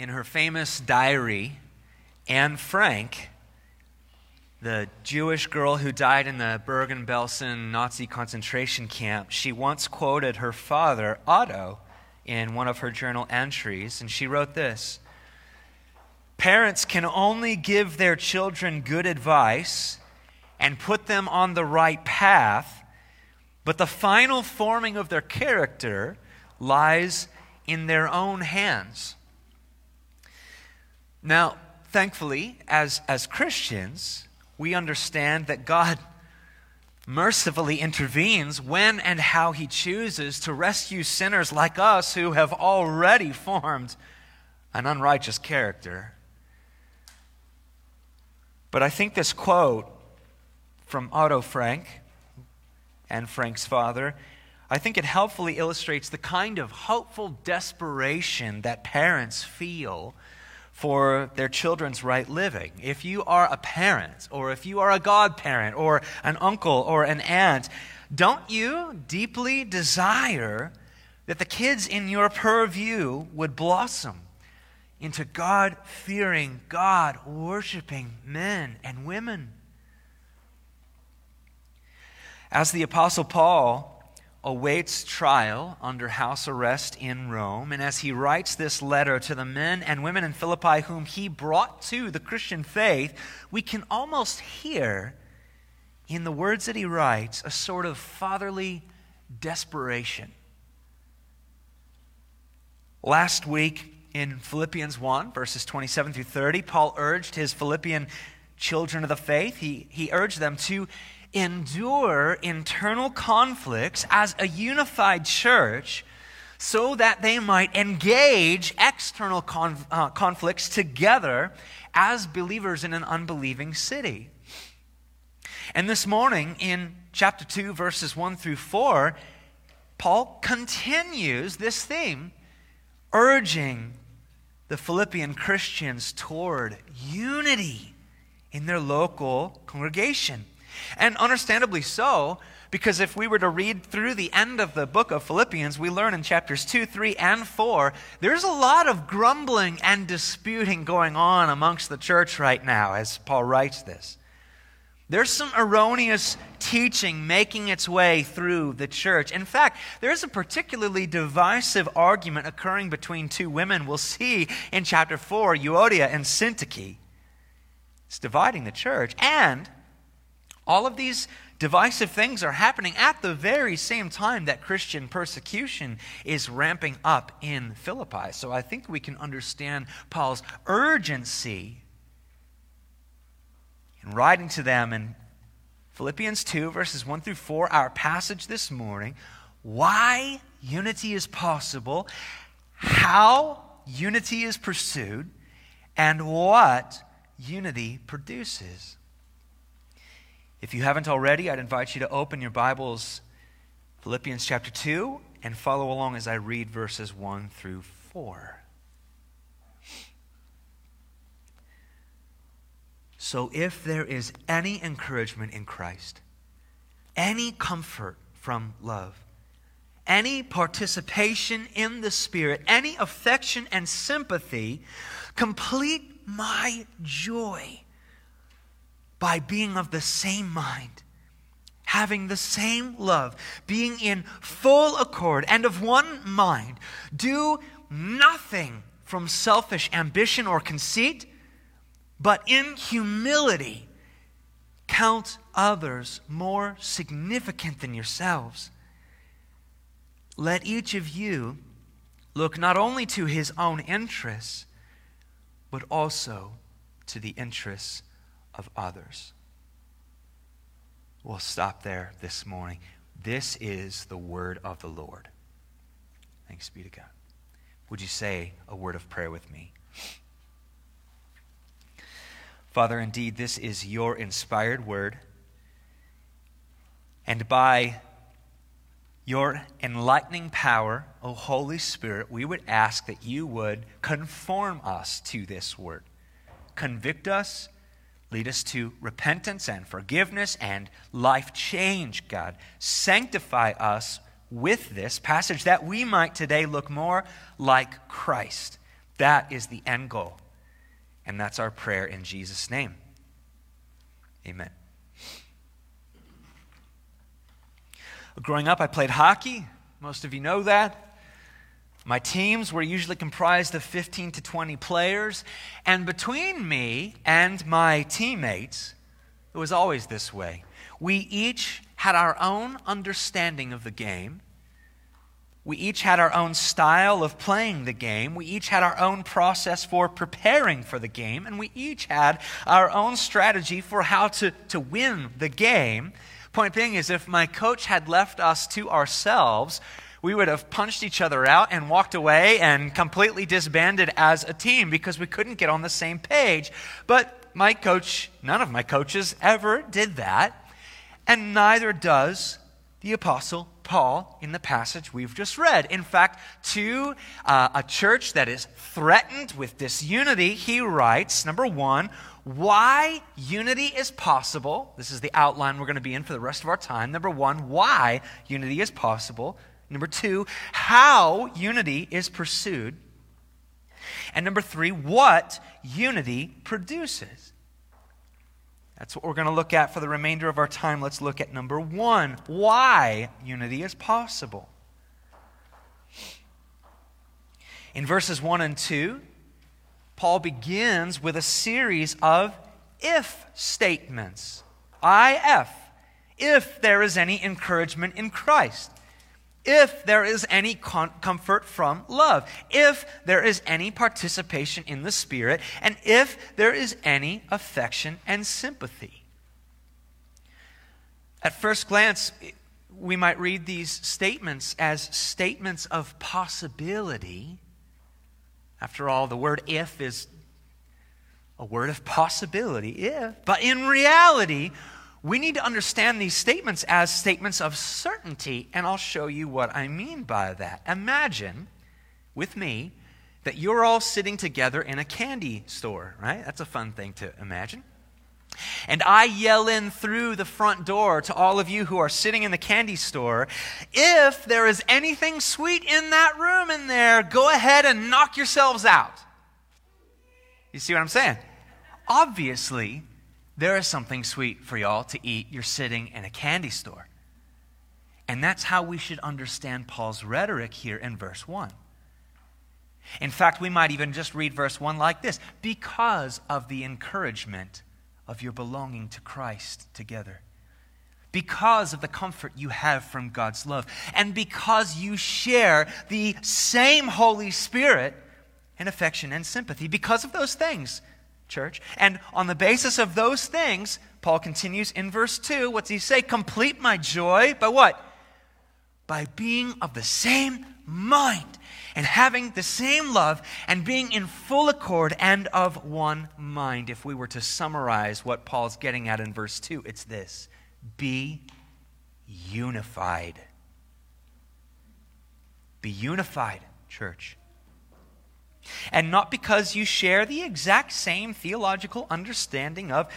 in her famous diary, Anne Frank, the Jewish girl who died in the Bergen Belsen Nazi concentration camp, she once quoted her father, Otto, in one of her journal entries, and she wrote this Parents can only give their children good advice and put them on the right path, but the final forming of their character lies in their own hands. Now, thankfully, as, as Christians, we understand that God mercifully intervenes when and how he chooses to rescue sinners like us who have already formed an unrighteous character. But I think this quote from Otto Frank Anne Frank's father, I think it helpfully illustrates the kind of hopeful desperation that parents feel for their children's right living. If you are a parent, or if you are a godparent, or an uncle, or an aunt, don't you deeply desire that the kids in your purview would blossom into God fearing, God worshiping men and women? As the Apostle Paul awaits trial under house arrest in Rome. And as he writes this letter to the men and women in Philippi whom he brought to the Christian faith, we can almost hear in the words that he writes a sort of fatherly desperation. Last week in Philippians 1, verses 27 through 30, Paul urged his Philippian children of the faith, he, he urged them to endure internal conflicts as a unified church so that they might engage external conf- uh, conflicts together as believers in an unbelieving city. And this morning, in chapter 2, verses 1 through 4, Paul continues this theme, urging the Philippian Christians toward unity in their local congregation. And understandably so, because if we were to read through the end of the book of Philippians, we learn in chapters 2, 3, and 4, there's a lot of grumbling and disputing going on amongst the church right now as Paul writes this. There's some erroneous teaching making its way through the church. In fact, there's a particularly divisive argument occurring between two women we'll see in chapter 4, Euodia and Syntyche. It's dividing the church. And all of these divisive things are happening at the very same time that Christian persecution is ramping up in Philippi. So I think we can understand Paul's urgency in writing to them in Philippians 2, verses 1 through 4, our passage this morning, why unity is possible, how unity is pursued, and what unity produces. If you haven't already, I'd invite you to open your Bibles, Philippians chapter 2, and follow along as I read verses 1 through 4. So, if there is any encouragement in Christ, any comfort from love, any participation in the Spirit, any affection and sympathy, complete my joy by being of the same mind, having the same love, being in full accord and of one mind. Do nothing from selfish ambition or conceit, but in humility count others more significant than yourselves. Let each of you look not only to his own interests, but also to the interests of others. We'll stop there this morning. This is the word of the Lord. Thanks be to God. Would you say a word of prayer with me? Father, indeed, this is your inspired word. And by your enlightening power, O Holy Spirit, we would ask that you would conform us to this word. Convict us Lead us to repentance and forgiveness and life change, God. Sanctify us with this passage that we might today look more like Christ. That is the end goal. And that's our prayer in Jesus' name. Amen. Growing up, I played hockey. Most of you know that. My teams were usually comprised of 15 to 20 players. And between me and my teammates, it was always this way. We each had our own understanding of the game. We each had our own style of playing the game. We each had our own process for preparing for the game. And we each had our own strategy for how to, to win the game. Point being is, if my coach had left us to ourselves, we would have punched each other out and walked away and completely disbanded as a team because we couldn't get on the same page. But my coach, none of my coaches ever did that, and neither does the Apostle Paul in the passage we've just read. In fact, to uh, a church that is threatened with disunity, he writes number one, why unity is possible. This is the outline we're going to be in for the rest of our time. Number one, why unity is possible. Number two, how unity is pursued. And number three, what unity produces. That's what we're going to look at for the remainder of our time. Let's look at number one why unity is possible. In verses 1 and 2, Paul begins with a series of if statements. IF. If there is any encouragement in Christ if there is any comfort from love, if there is any participation in the Spirit, and if there is any affection and sympathy. At first glance, we might read these statements as statements of possibility. After all, the word if is a word of possibility, if. But in reality, we need to understand these statements as statements of certainty, and I'll show you what I mean by that. Imagine with me that you're all sitting together in a candy store, right? That's a fun thing to imagine. And I yell in through the front door to all of you who are sitting in the candy store if there is anything sweet in that room in there, go ahead and knock yourselves out. You see what I'm saying? Obviously, there is something sweet for y'all to eat. You're sitting in a candy store. And that's how we should understand Paul's rhetoric here in verse 1. In fact, we might even just read verse 1 like this because of the encouragement of your belonging to Christ together. Because of the comfort you have from God's love. And because you share the same Holy Spirit in affection and sympathy. Because of those things, church. And on the basis of those things, Paul continues in verse 2. What's he say? Complete my joy by what? By being of the same mind and having the same love and being in full accord and of one mind. If we were to summarize what Paul's getting at in verse 2, it's this be unified. Be unified, church. And not because you share the exact same theological understanding of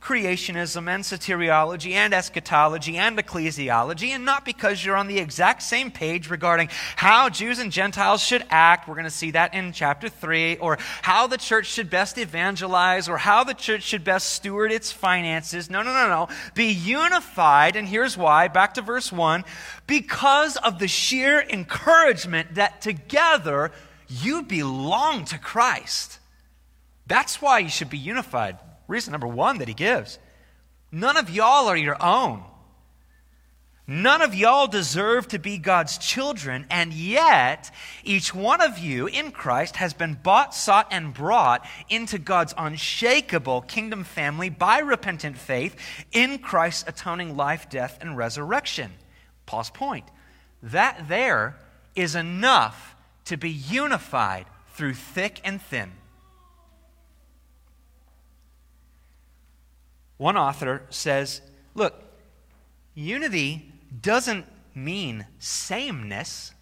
creationism and soteriology and eschatology and ecclesiology, and not because you're on the exact same page regarding how Jews and Gentiles should act. We're going to see that in chapter 3, or how the church should best evangelize, or how the church should best steward its finances. No, no, no, no. Be unified, and here's why. Back to verse 1 because of the sheer encouragement that together you belong to Christ. That's why you should be unified. Reason number one that he gives none of y'all are your own. None of y'all deserve to be God's children, and yet each one of you in Christ has been bought, sought, and brought into God's unshakable kingdom family by repentant faith in Christ's atoning life, death, and resurrection. Paul's point that there is enough to be unified through thick and thin. One author says, look, unity doesn't mean sameness,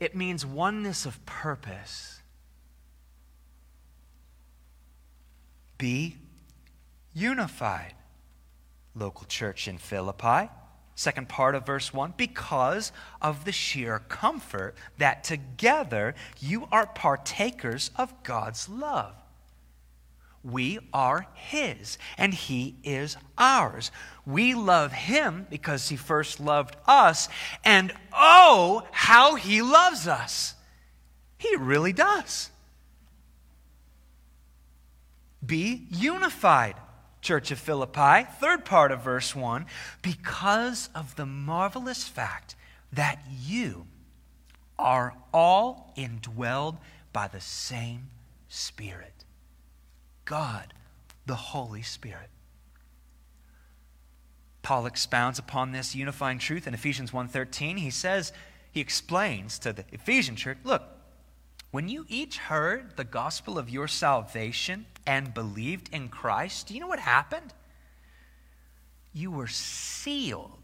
it means oneness of purpose. Be unified. Local church in Philippi, second part of verse 1, because of the sheer comfort that together you are partakers of God's love. We are His, and He is ours. We love Him because He first loved us, and oh, how He loves us! He really does. Be unified, Church of Philippi. Third part of verse 1 because of the marvelous fact that you are all indwelled by the same Spirit God, the Holy Spirit. Paul expounds upon this unifying truth in Ephesians 1:13. He says, he explains to the Ephesian church, look, when you each heard the gospel of your salvation and believed in Christ, do you know what happened? You were sealed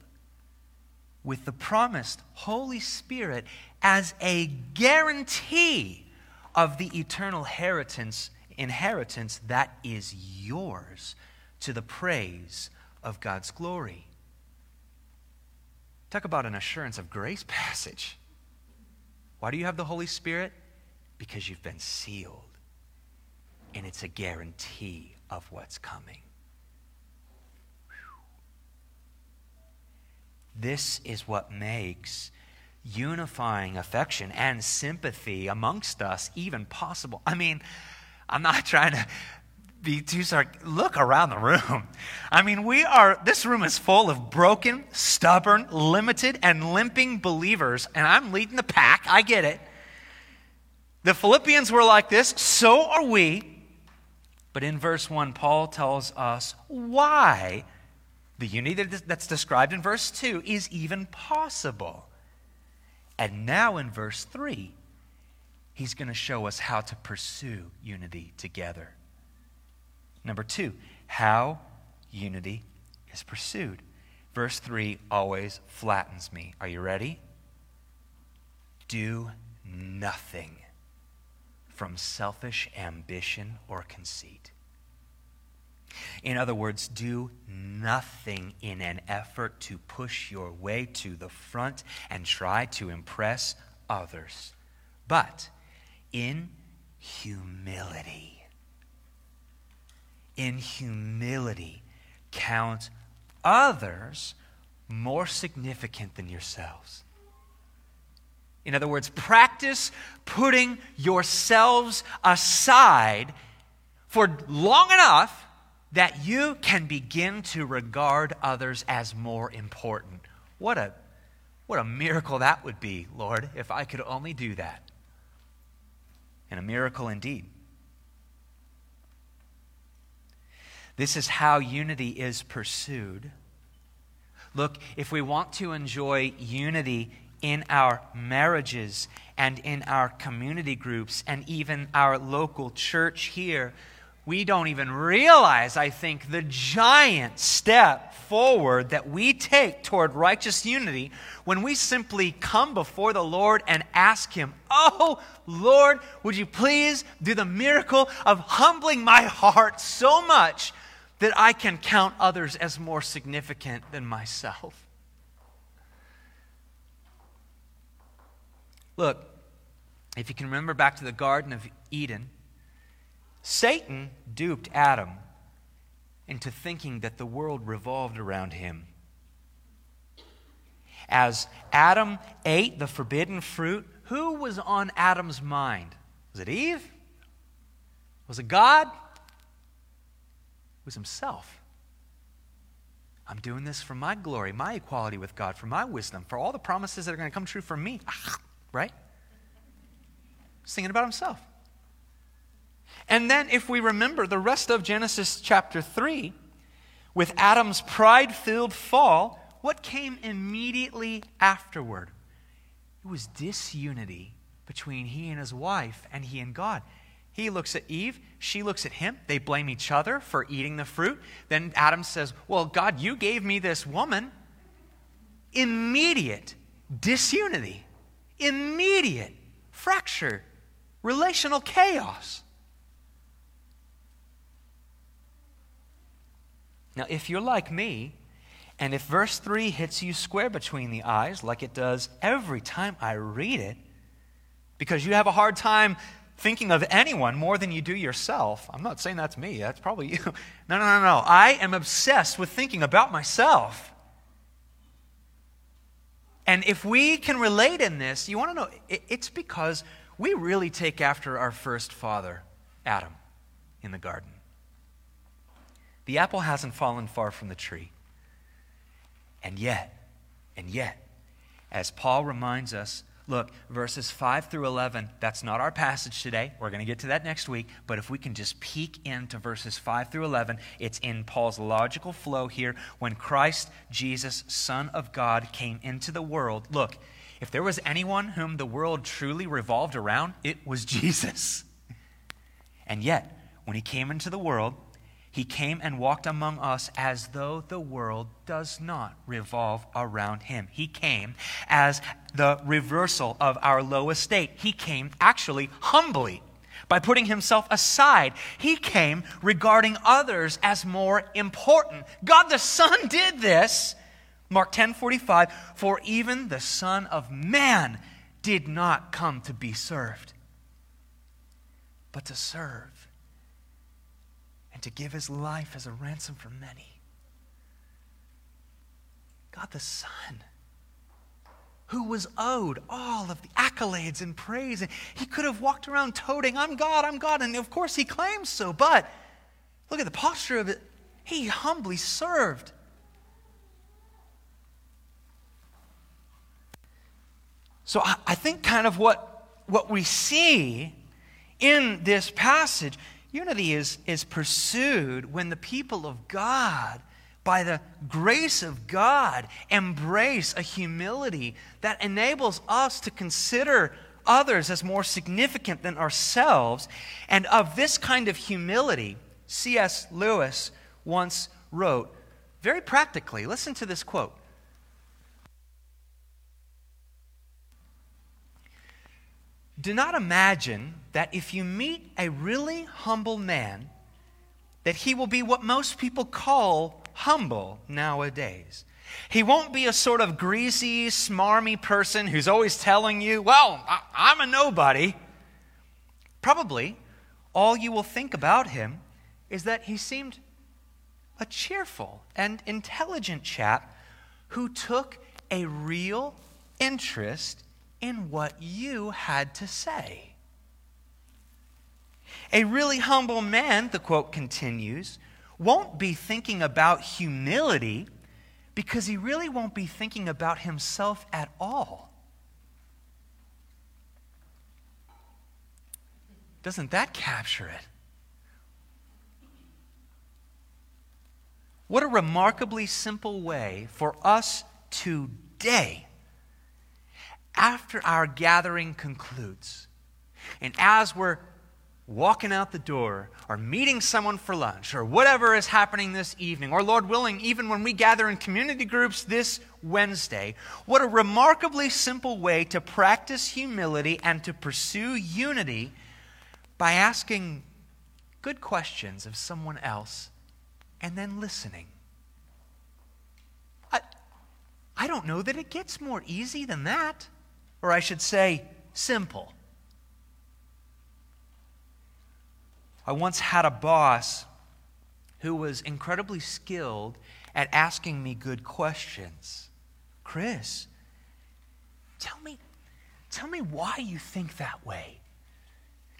with the promised Holy Spirit as a guarantee of the eternal inheritance, inheritance that is yours to the praise of God's glory. Talk about an assurance of grace passage. Why do you have the Holy Spirit? Because you've been sealed. And it's a guarantee of what's coming. This is what makes unifying affection and sympathy amongst us even possible. I mean, I'm not trying to be too sarcastic. Look around the room. I mean, we are, this room is full of broken, stubborn, limited, and limping believers, and I'm leading the pack. I get it. The Philippians were like this, so are we. But in verse 1, Paul tells us why the unity that's described in verse 2 is even possible. And now in verse 3, he's going to show us how to pursue unity together. Number two, how unity is pursued. Verse 3 always flattens me. Are you ready? Do nothing from selfish ambition or conceit. In other words, do nothing in an effort to push your way to the front and try to impress others, but in humility. In humility, count others more significant than yourselves. In other words, practice putting yourselves aside for long enough that you can begin to regard others as more important. What a, what a miracle that would be, Lord, if I could only do that. And a miracle indeed. This is how unity is pursued. Look, if we want to enjoy unity in our marriages and in our community groups and even our local church here, we don't even realize, I think, the giant step forward that we take toward righteous unity when we simply come before the Lord and ask Him, Oh, Lord, would you please do the miracle of humbling my heart so much that I can count others as more significant than myself? Look, if you can remember back to the Garden of Eden, Satan duped Adam into thinking that the world revolved around him. As Adam ate the forbidden fruit, who was on Adam's mind? Was it Eve? Was it God? It was himself. I'm doing this for my glory, my equality with God, for my wisdom, for all the promises that are going to come true for me ah, right? He's thinking about himself. And then, if we remember the rest of Genesis chapter 3, with Adam's pride filled fall, what came immediately afterward? It was disunity between he and his wife and he and God. He looks at Eve, she looks at him. They blame each other for eating the fruit. Then Adam says, Well, God, you gave me this woman. Immediate disunity immediate fracture, relational chaos. Now, if you're like me And if verse 3 hits you square between the eyes, like it does every time I read it, because you have a hard time thinking of anyone more than you do yourself. I'm not saying that's me, that's probably you. No, no, no, no. I am obsessed with thinking about myself. And if we can relate in this, you want to know, it's because we really take after our first father, Adam, in the garden. The apple hasn't fallen far from the tree. And yet, and yet, as Paul reminds us, look, verses 5 through 11, that's not our passage today. We're going to get to that next week. But if we can just peek into verses 5 through 11, it's in Paul's logical flow here. When Christ, Jesus, Son of God, came into the world, look, if there was anyone whom the world truly revolved around, it was Jesus. And yet, when he came into the world, he came and walked among us as though the world does not revolve around him. He came as the reversal of our low estate. He came actually humbly by putting himself aside. He came regarding others as more important. God the Son did this. Mark 10:45 for even the son of man did not come to be served but to serve and to give his life as a ransom for many. God the Son, who was owed all of the accolades and praise, and he could have walked around toting, I'm God, I'm God, and of course he claims so, but look at the posture of it. He humbly served. So I, I think kind of what, what we see in this passage Unity is, is pursued when the people of God, by the grace of God, embrace a humility that enables us to consider others as more significant than ourselves. And of this kind of humility, C.S. Lewis once wrote, very practically, listen to this quote Do not imagine that if you meet a really humble man, that he will be what most people call humble nowadays. He won't be a sort of greasy, smarmy person who's always telling you, well, I- am a nobody. Probably all you will think about him is that he seemed a cheerful and intelligent chap who took a real interest in what you had to say. A really humble man, the quote continues, won't be thinking about humility because he really won't be thinking about himself at all. Doesn't that capture it? What a remarkably simple way for us today after our gathering concludes, and as we're walking out the door or meeting someone for lunch or whatever is happening this evening, or Lord willing, even when we gather in community groups this Wednesday, what a remarkably simple way to practice humility and to pursue unity by asking good questions of someone else and then listening. I, I don't know that it gets more easy than that. Or I should say, simple. I once had a boss who was incredibly skilled at asking me good questions. Chris, tell me, tell me why you think that way.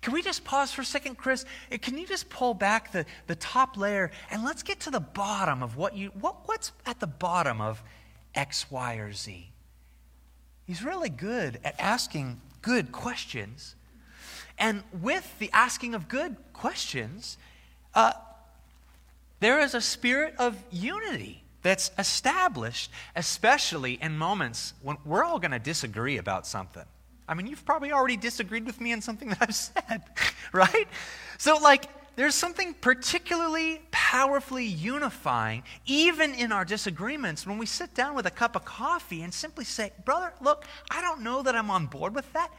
Can we just pause for a second, Chris? Eh, can you just pull back the, the top layer and let's get to the bottom of what you what, what's at the bottom of X, Y, or Z? He's really good at asking good questions. And with the asking of good questions, uh, there is a spirit of unity that's established, especially in moments when we're all going to disagree about something. I mean, you've probably already disagreed with me on something that I've said, right? So, like, there's something particularly powerfully unifying, even in our disagreements, when we sit down with a cup of coffee and simply say, Brother, look, I don't know that I'm on board with that,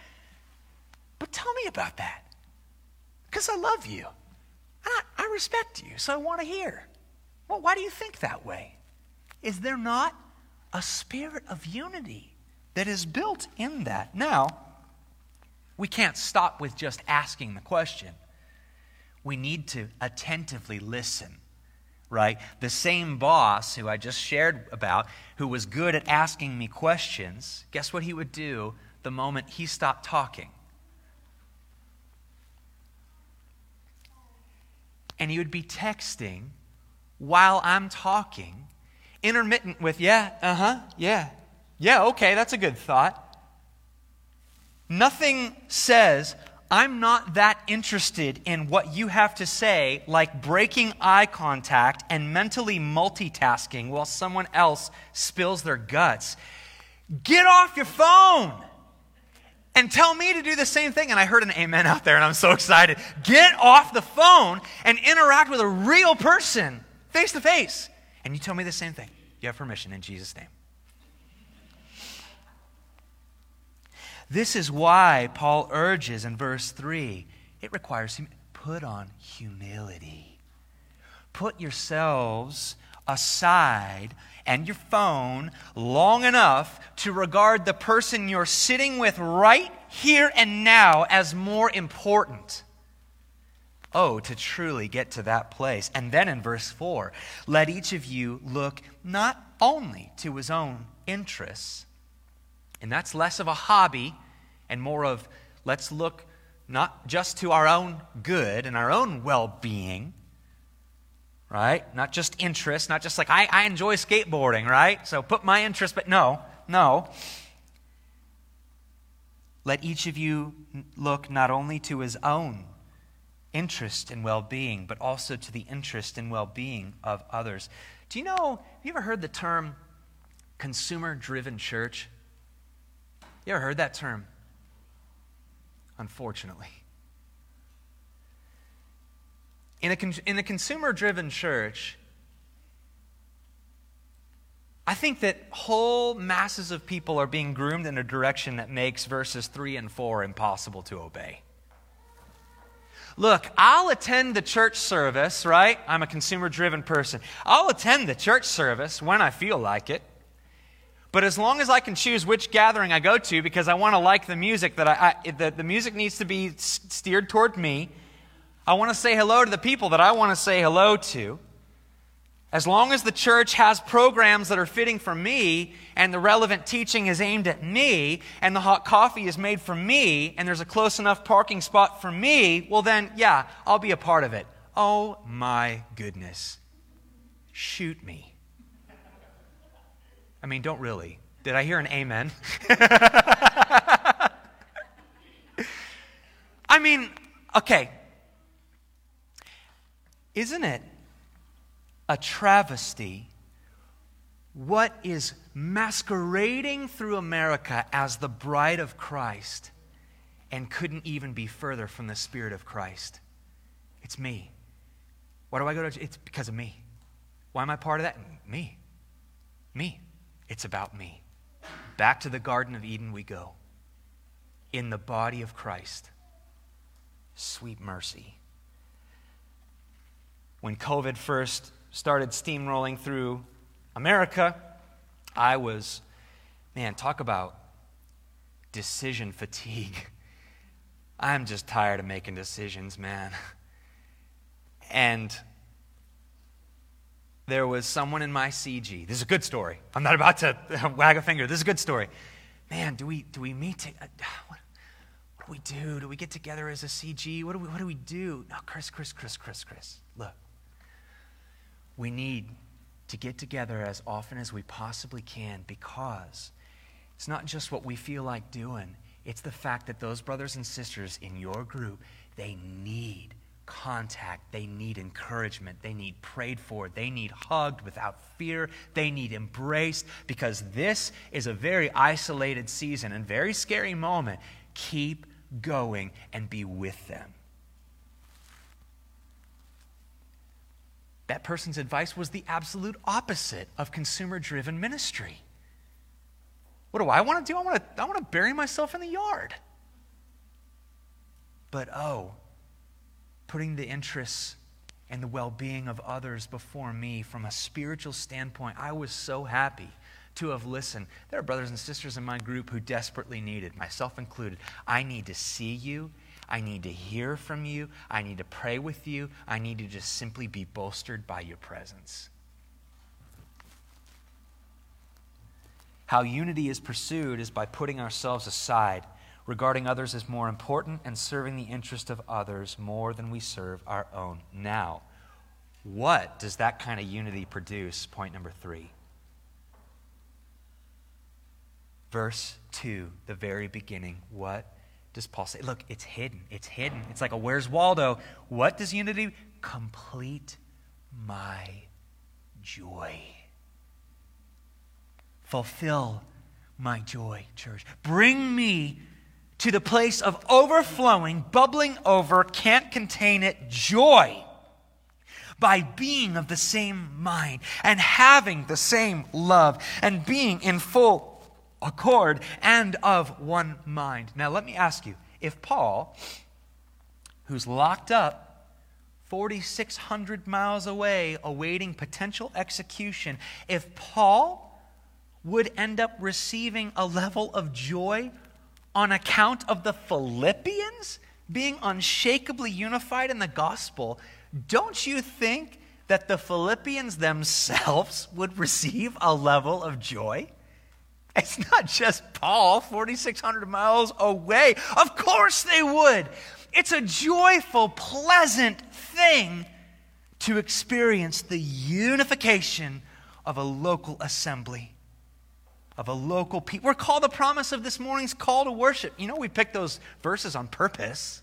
but tell me about that. Because I love you. And I, I respect you, so I want to hear. Well, why do you think that way? Is there not a spirit of unity that is built in that? Now, we can't stop with just asking the question. We need to attentively listen, right? The same boss who I just shared about, who was good at asking me questions, guess what he would do the moment he stopped talking? And he would be texting while I'm talking, intermittent with, yeah, uh huh, yeah, yeah, okay, that's a good thought. Nothing says, I'm not that interested in what you have to say, like breaking eye contact and mentally multitasking while someone else spills their guts. Get off your phone and tell me to do the same thing. And I heard an amen out there, and I'm so excited. Get off the phone and interact with a real person face to face. And you tell me the same thing. You have permission in Jesus' name. This is why Paul urges in verse 3 it requires him put on humility. Put yourselves aside and your phone long enough to regard the person you're sitting with right here and now as more important. Oh, to truly get to that place. And then in verse 4, let each of you look not only to his own interests, and that's less of a hobby and more of let's look not just to our own good and our own well being, right? Not just interest, not just like, I, I enjoy skateboarding, right? So put my interest, but no, no. Let each of you look not only to his own interest and well being, but also to the interest and well being of others. Do you know, have you ever heard the term consumer driven church? You ever heard that term? Unfortunately. In a, in a consumer driven church, I think that whole masses of people are being groomed in a direction that makes verses 3 and 4 impossible to obey. Look, I'll attend the church service, right? I'm a consumer driven person. I'll attend the church service when I feel like it. But as long as I can choose which gathering I go to because I want to like the music, that I, I the, the music needs to be steered toward me, I want to say hello to the people that I want to say hello to. As long as the church has programs that are fitting for me and the relevant teaching is aimed at me and the hot coffee is made for me and there's a close enough parking spot for me, well, then, yeah, I'll be a part of it. Oh my goodness. Shoot me. I mean, don't really. Did I hear an amen? I mean, okay, isn't it a travesty what is masquerading through America as the bride of Christ and couldn't even be further from the Spirit of Christ? It's me. Why do I go to It's because of me. Why am I part of that? Me. Me. It's about me. Back to the Garden of Eden we go. In the body of Christ. Sweet mercy when COVID first started steamrolling through America, I was, man, talk about decision fatigue. I'm just tired of making decisions, man. And there was someone in my CG. This is a good story. I'm not about to wag a finger. This is a good story. Man, do we do we meet? To, uh, what, what do we do? Do we get together as a CG? What do we what do we do? No, Chris, Chris, Chris, Chris, Chris. Look, we need to get together as often as we possibly can because it's not just what we feel like doing, it's the fact that those brothers and sisters in your group, they need contact. They need encouragement. They need prayed for. They need hugged without fear. They need embraced because this is a very isolated season and very scary moment. Keep going and be with them. That person's advice was the absolute opposite of consumer driven ministry. What do I want to do? I want to, I want to bury myself in the yard. But oh, putting the interests and the well being of others before me from a spiritual standpoint. I was so happy to have listened. There are brothers and sisters in my group who desperately needed, myself included. I need to see you. I need to hear from you. I need to pray with you. I need to just simply be bolstered by your presence. How unity is pursued is by putting ourselves aside, regarding others as more important, and serving the interest of others more than we serve our own. Now, what does that kind of unity produce? Point number three. Verse 2, the very beginning. What does Paul say? Look, it's hidden. It's hidden. It's like a Where's Waldo? What does unity? Complete my joy. Fulfill my joy, church. Bring me to the place of overflowing, bubbling over, can't contain it joy by being of the same mind and having the same love and being in full accord and of one mind. Now, let me ask you if Paul, who's locked up 4,600 miles away awaiting potential execution, if Paul would end up receiving a level of joy on account of the Philippians being unshakably unified in the gospel, don't you think that the Philippians themselves would receive a level of joy? It's not just Paul, 4,600 miles away. Of course they would. It's a joyful, pleasant thing to experience the unification of a local assembly of a local people. We're called the promise of this morning's call to worship. You know, we picked those verses on purpose.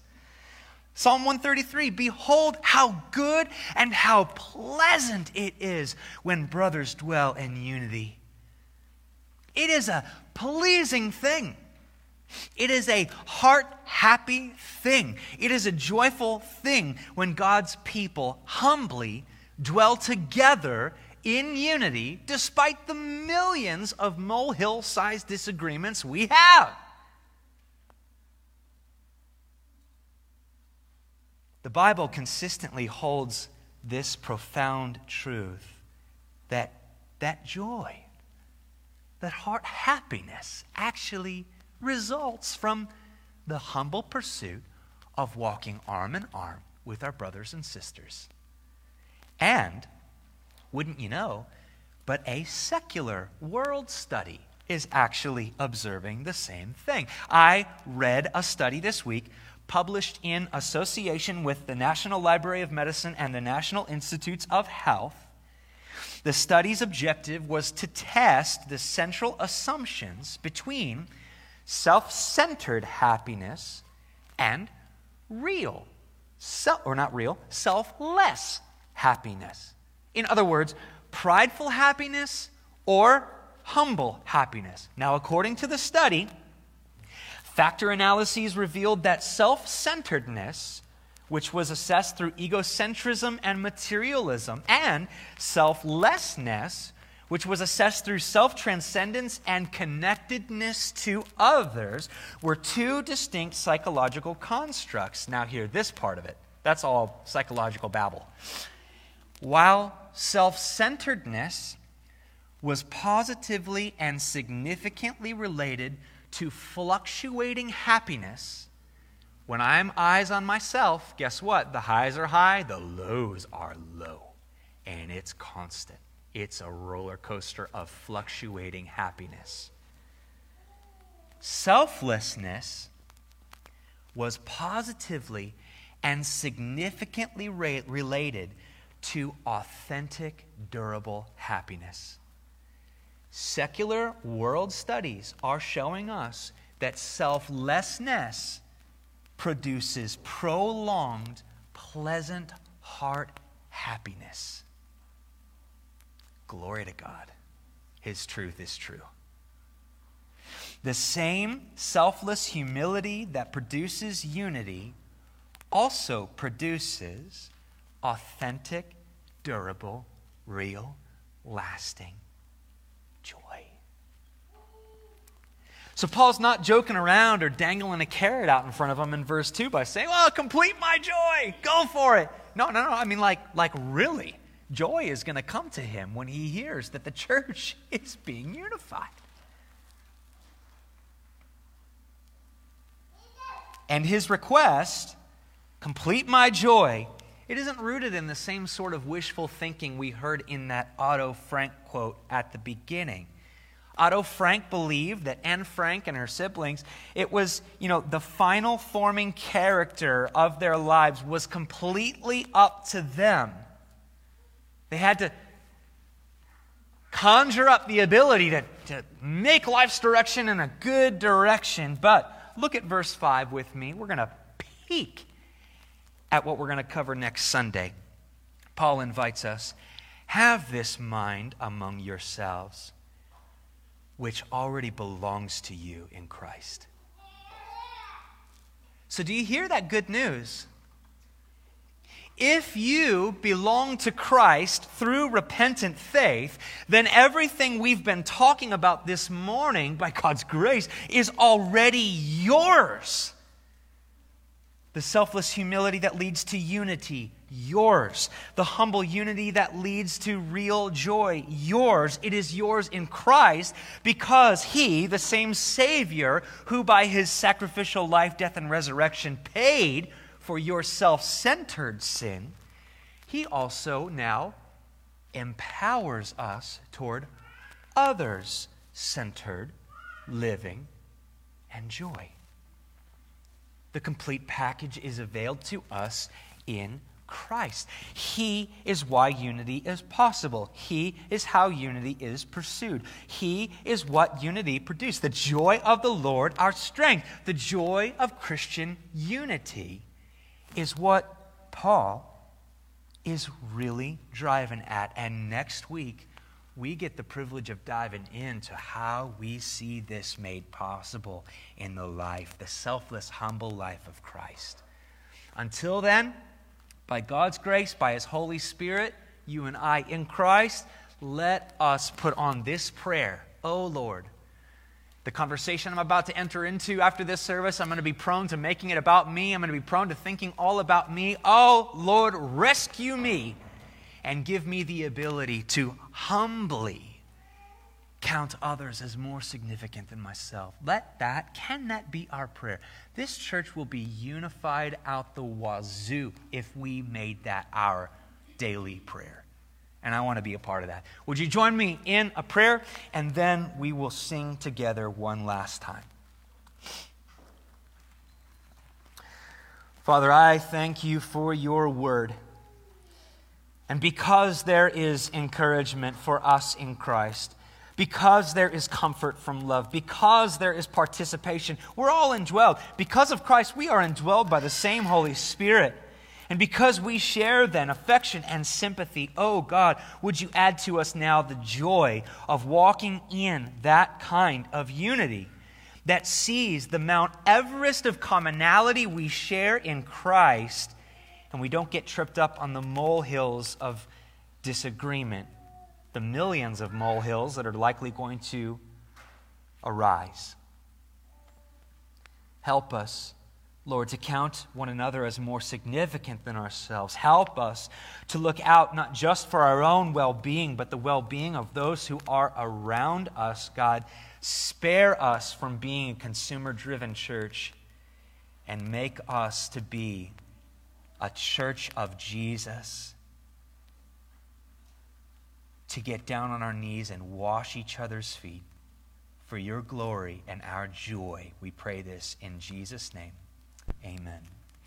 Psalm 133 Behold, how good and how pleasant it is when brothers dwell in unity. It is a pleasing thing. It is a heart happy thing. It is a joyful thing when God's people humbly dwell together in unity despite the millions of molehill sized disagreements we have. The Bible consistently holds this profound truth that that joy, that heart happiness actually results from the humble pursuit of walking arm in arm with our brothers and sisters. And wouldn't you know? But a secular world study is actually observing the same thing. I read a study this week published in association with the National Library of Medicine and the National Institutes of Health. The study's objective was to test the central assumptions between self centered happiness and real, or not real, selfless happiness. In other words, prideful happiness or humble happiness. Now, according to the study, factor analyses revealed that self centeredness, which was assessed through egocentrism and materialism, and selflessness, which was assessed through self transcendence and connectedness to others, were two distinct psychological constructs. Now, hear this part of it. That's all psychological babble. While self centeredness was positively and significantly related to fluctuating happiness. When I'm eyes on myself, guess what? The highs are high, the lows are low. And it's constant. It's a roller coaster of fluctuating happiness. Selflessness was positively and significantly related to authentic, durable happiness. Secular world studies are showing us that selflessness produces prolonged, pleasant heart happiness. Glory to God. His truth is true. The same selfless humility that produces unity also produces authentic durable, real, lasting joy. So Paul's not joking around or dangling a carrot out in front of him in verse 2 by saying, Well, complete my joy. Go for it. No, no, no. I mean, like, like really. Joy is going to come to him when he hears that the church is being unified. And his request, complete my joy, it isn't rooted in the same sort of wishful thinking we heard in that Otto Frank quote at the beginning. Otto Frank believed that Anne Frank and her siblings, it was, you know, the final forming character of their lives was completely up to them. They had to conjure up the ability to, to make life's direction in a good direction. But look at verse 5 with me. We're going to peek at what we're going to cover next Sunday. Paul invites us have this mind among yourselves, which already belongs to you in Christ. So, do you hear that good news? If you belong to Christ through repentant faith, then everything we've been talking about this morning, by God's grace, is already yours. The selfless humility that leads to unity, yours. The humble unity that leads to real joy, yours. It is yours in Christ because He, the same Savior who by His sacrificial life, death, and resurrection paid for your self centered sin, He also now empowers us toward others centered living and joy. The complete package is availed to us in Christ. He is why unity is possible. He is how unity is pursued. He is what unity produced. The joy of the Lord, our strength. The joy of Christian unity is what Paul is really driving at. And next week, we get the privilege of diving into how we see this made possible in the life, the selfless, humble life of Christ. Until then, by God's grace, by His Holy Spirit, you and I in Christ, let us put on this prayer, O Lord, the conversation I'm about to enter into after this service, I'm going to be prone to making it about me. I'm going to be prone to thinking all about me. Oh, Lord, rescue me and give me the ability to humbly count others as more significant than myself. Let that, can that be our prayer? This church will be unified out the wazoo if we made that our daily prayer and I want to be a part of that. Would you join me in a prayer? And then we will sing together one last time. Father, I thank you for your word. And because there is encouragement for us in Christ, because there is comfort from love, because there is participation, we're all indwelled. Because of Christ, we are indwelled by the same Holy Spirit. And because we share then affection and sympathy, oh God, would you add to us now the joy of walking in that kind of unity that sees the Mount Everest of commonality we share in Christ, and we don't get tripped up on the molehills of disagreement, the millions of molehills that are likely going to arise. Help us Lord, to count one another as more significant than ourselves. Help us to look out not just for our own well being, but the well being of those who are around us. God, spare us from being a consumer driven church and make us to be a church of Jesus. To get down on our knees and wash each other's feet for your glory and our joy. We pray this in Jesus' name. Amen.